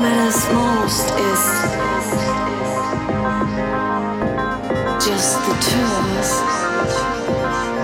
matters most is just the two of us.